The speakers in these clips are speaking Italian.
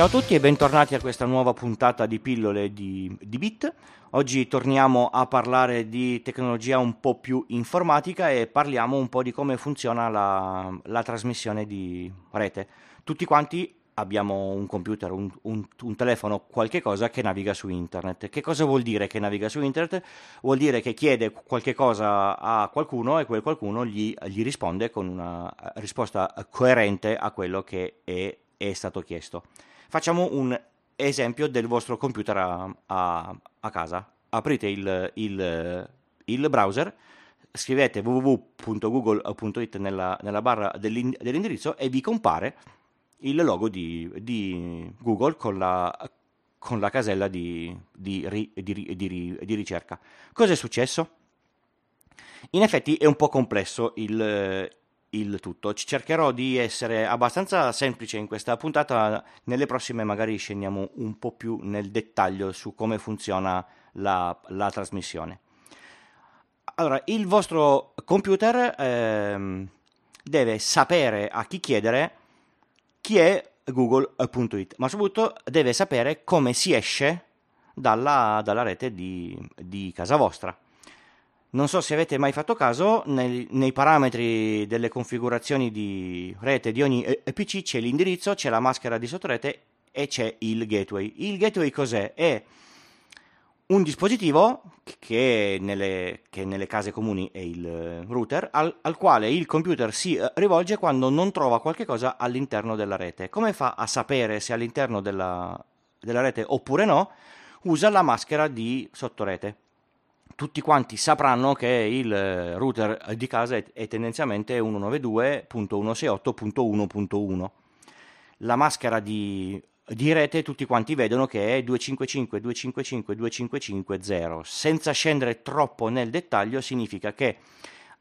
Ciao a tutti e bentornati a questa nuova puntata di pillole di, di Bit. Oggi torniamo a parlare di tecnologia un po' più informatica e parliamo un po' di come funziona la, la trasmissione di rete. Tutti quanti abbiamo un computer, un, un, un, telefono, qualche cosa che naviga su internet. Che cosa vuol dire che naviga su internet? Vuol dire che chiede qualche cosa a qualcuno e quel qualcuno gli, gli risponde con una risposta coerente a quello che è, è stato chiesto. Facciamo un esempio del vostro computer a, a, a casa. Aprite il, il, il browser scrivete www.google.it nella, nella barra dell'indirizzo e vi compare il logo di, di Google con la, con la casella di, di, di, ricerca. Cosa è successo? In effetti è un po' complesso il, il tutto. Cercherò di essere abbastanza semplice in questa puntata, nelle prossime magari scendiamo un po' più nel dettaglio su come funziona la, la trasmissione. Allora, il vostro computer eh, deve sapere a chi chiedere chi è google.it, ma soprattutto deve sapere come si esce dalla, dalla rete di, di, casa vostra. Non so se avete mai fatto caso, nei, nei parametri delle configurazioni di rete di ogni PC c'è l'indirizzo, c'è la maschera di sottorete e c'è il gateway. Il gateway cos'è? È un dispositivo che nelle, che nelle, case comuni è il router, al, al, quale il computer si eh, rivolge quando non trova qualche cosa all'interno della rete. Come fa a sapere se all'interno della, della rete oppure no? Usa la maschera di sottorete. Tutti quanti sapranno che il eh, router di casa è, è tendenzialmente 192.168.1.1. La maschera di di rete tutti quanti vedono che è 255, 255, 255, Senza scendere troppo nel dettaglio significa che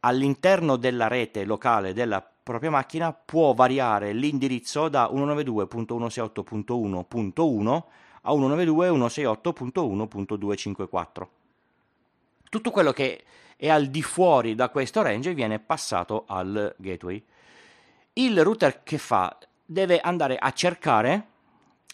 all'interno della rete locale della propria macchina può variare l'indirizzo da 192.168.1.1 a 192.168.1.254. Tutto quello che è al di fuori da questo range viene passato al gateway. Il router che fa deve andare a cercare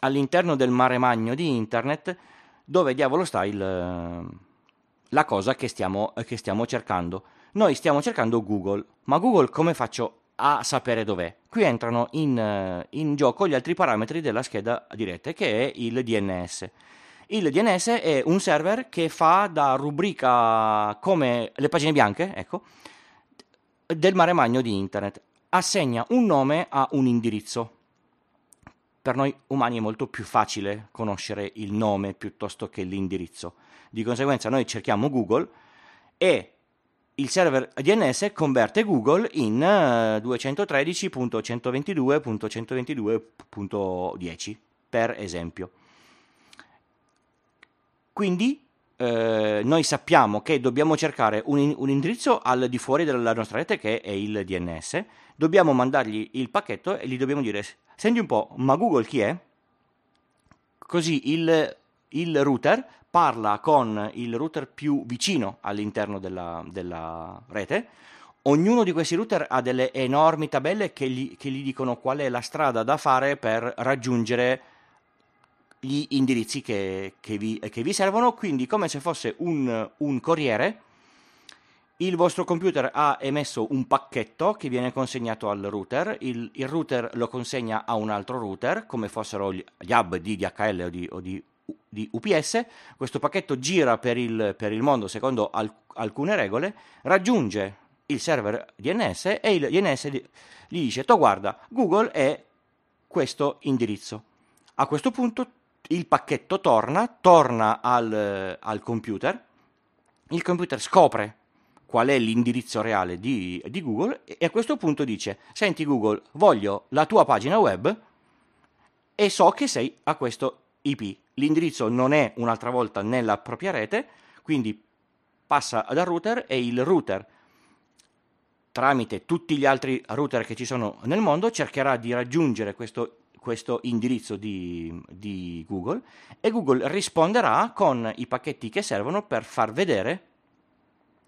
all'interno del mare magno di internet dove diavolo sta il, la cosa che stiamo, che stiamo cercando. Noi stiamo cercando Google, ma Google come faccio a sapere dov'è? Qui entrano in, in gioco gli altri parametri della scheda di rete, che è il DNS. Il DNS è un server che fa da rubrica come le pagine bianche, ecco, del mare magno di internet. Assegna un nome a un indirizzo per noi umani è molto più facile conoscere il nome piuttosto che l'indirizzo. Di conseguenza noi cerchiamo Google e il server DNS converte Google in 213.122.122.10 eh, per esempio. Quindi eh, noi sappiamo che dobbiamo cercare un, un, indirizzo al di fuori della nostra rete che è il DNS, dobbiamo mandargli il pacchetto e gli dobbiamo dire senti un po', ma Google chi è? Così il, il router parla con il router più vicino all'interno della, della, rete. Ognuno di questi router ha delle enormi tabelle che gli, che gli dicono qual è la strada da fare per raggiungere gli indirizzi che, che, vi, che vi, servono, quindi come se fosse un, un corriere il vostro computer ha emesso un pacchetto che viene consegnato al router, il, il router lo consegna a un altro router, come fossero gli, gli hub di DHL o di, o di, di, UPS, questo pacchetto gira per il, per il mondo secondo al, alcune regole, raggiunge il server DNS e il DNS gli dice, to guarda, Google è questo indirizzo. A questo punto il pacchetto torna, torna al, al computer, il computer scopre qual è l'indirizzo reale di, di, Google e a questo punto dice, senti Google, voglio la tua pagina web e so che sei a questo IP. L'indirizzo non è un'altra volta nella propria rete, quindi passa dal router e il router tramite tutti gli altri router che ci sono nel mondo cercherà di raggiungere questo, questo indirizzo di, di Google e Google risponderà con i pacchetti che servono per far vedere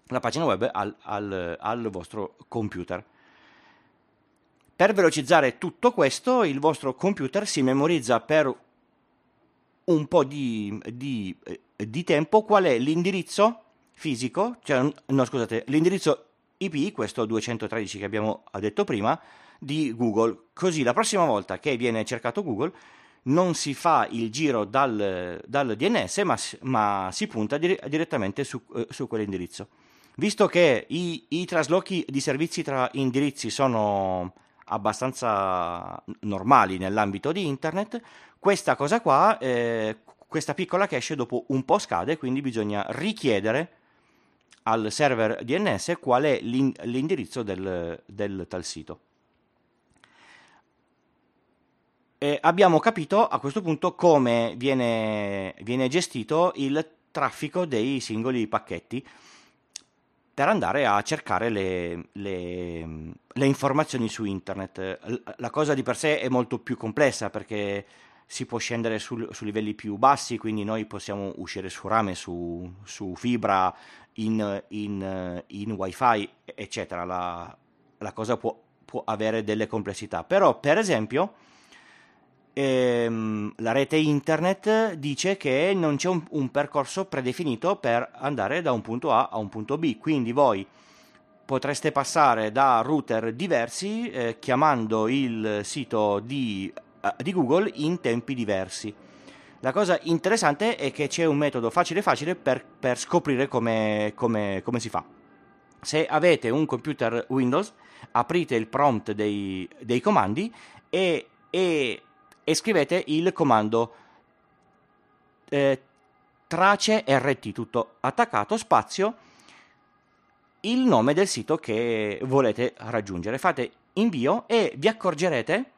la pagina web al, al, al vostro computer. Per velocizzare tutto questo, il vostro computer si memorizza per un po' di, di, eh, di tempo qual è l'indirizzo fisico, cioè, no scusate, l'indirizzo IP, questo 213 che abbiamo detto prima, di Google. Così la prossima volta che viene cercato Google non si fa il giro dal, dal DNS, ma, ma, si punta dire, direttamente su, eh, su, quell'indirizzo. Visto che i, i traslochi di servizi tra indirizzi sono abbastanza normali nell'ambito di internet, questa cosa qua, eh, questa piccola cache dopo un po' scade, quindi bisogna richiedere al server DNS qual è l'indirizzo del, del tal sito. E abbiamo capito a questo punto come viene, viene gestito il traffico dei singoli pacchetti per andare a cercare le, le, le, informazioni su internet. La cosa di per sé è molto più complessa perché si può scendere sul, su livelli più bassi, quindi noi possiamo uscire su rame, su, su fibra, in, in, in, wifi, eccetera. La, la cosa può, può, avere delle complessità. Però, per esempio, ehm, la rete internet dice che non c'è un, un, percorso predefinito per andare da un punto A a un punto B, quindi voi potreste passare da router diversi eh, chiamando il sito di, uh, di Google in tempi diversi. La cosa interessante è che c'è un metodo facile facile per, per scoprire come, come, come si fa. Se avete un computer Windows, aprite il prompt dei, dei comandi e, e e scrivete il comando eh, trace rt tutto attaccato spazio il nome del sito che volete raggiungere fate invio e vi accorgerete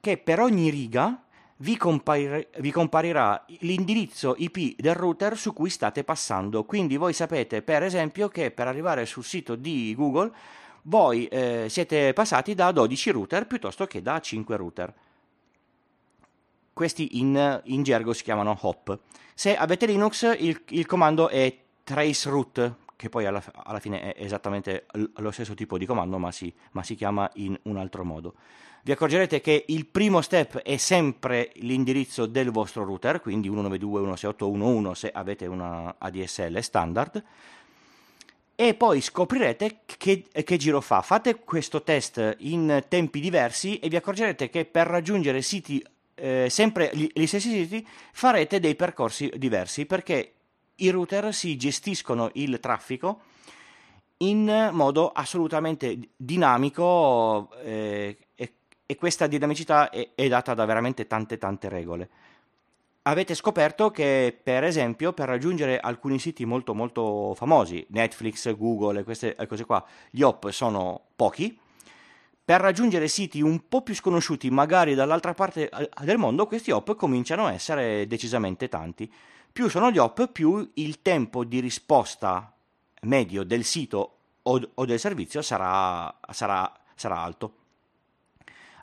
che per ogni riga vi, comparir- vi, comparirà l'indirizzo IP del router su cui state passando. Quindi voi sapete, per esempio, che per arrivare sul sito di Google voi eh, siete passati da 12 router piuttosto che da 5 router questi in, in gergo si chiamano hop. Se avete Linux il, il comando è traceroute, che poi alla, alla, fine è esattamente lo stesso tipo di comando, ma si, ma si chiama in un altro modo. Vi accorgerete che il primo step è sempre l'indirizzo del vostro router, quindi 192.168.1.1 se avete una ADSL standard, e poi scoprirete che, che, giro fa. Fate questo test in tempi diversi e vi accorgerete che per raggiungere siti eh, sempre gli, gli stessi siti, farete dei percorsi diversi perché i router si gestiscono il traffico in modo assolutamente dinamico eh, e, questa dinamicità è, è, data da veramente tante tante regole. Avete scoperto che per esempio per raggiungere alcuni siti molto molto famosi, Netflix, Google e queste cose qua, gli hop sono pochi, per raggiungere siti un po' più sconosciuti, magari dall'altra parte eh, del mondo, questi hop cominciano a essere decisamente tanti. Più sono gli hop, più il tempo di risposta medio del sito o del servizio sarà, sarà, sarà alto.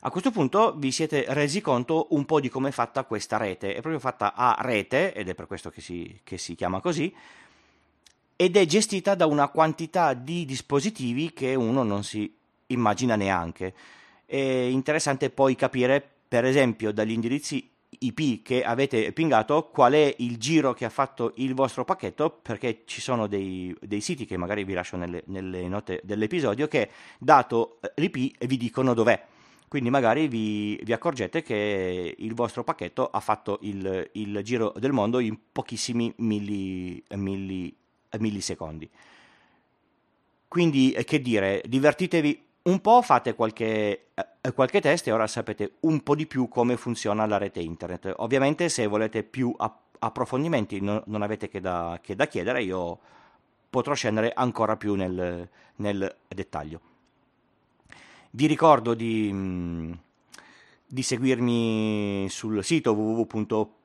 A questo punto vi siete resi conto un po' di come è fatta questa rete. È proprio fatta a rete, ed è per questo che si, che si chiama così, ed è gestita da una quantità di dispositivi che uno non si immagina neanche. È interessante poi capire, per esempio, dagli indirizzi IP che avete pingato qual è il giro che ha fatto il vostro pacchetto perché ci sono dei, dei siti che magari vi lascio nelle, nelle, note dell'episodio che dato l'IP vi dicono dov'è quindi magari vi, vi accorgete che il vostro pacchetto ha fatto il, il giro del mondo in pochissimi milli, milli, millisecondi quindi che dire divertitevi un po' fate qualche, eh, qualche, test e ora sapete un po' di più come funziona la rete internet. Ovviamente se volete più app- approfondimenti no, non avete che da, che da, chiedere, io potrò scendere ancora più nel, nel dettaglio. Vi ricordo di, mm, di seguirmi sul sito www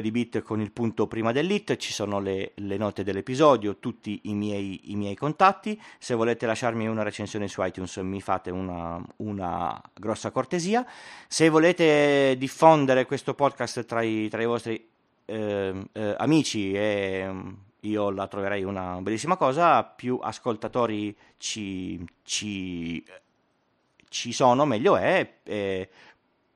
di bit con il punto prima dell'it, ci sono le, le note dell'episodio, tutti i miei, i miei, contatti. Se volete lasciarmi una recensione su iTunes mi fate una, una grossa cortesia. Se volete diffondere questo podcast tra i, tra i vostri eh, eh, amici e io la troverei una bellissima cosa, più ascoltatori ci, ci, ci sono, meglio è. E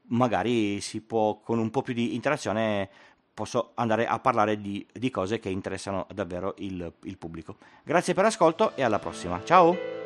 magari si può con un po' più di interazione posso andare a parlare di, di cose che interessano davvero il, il pubblico. Grazie per l'ascolto e alla prossima. Ciao!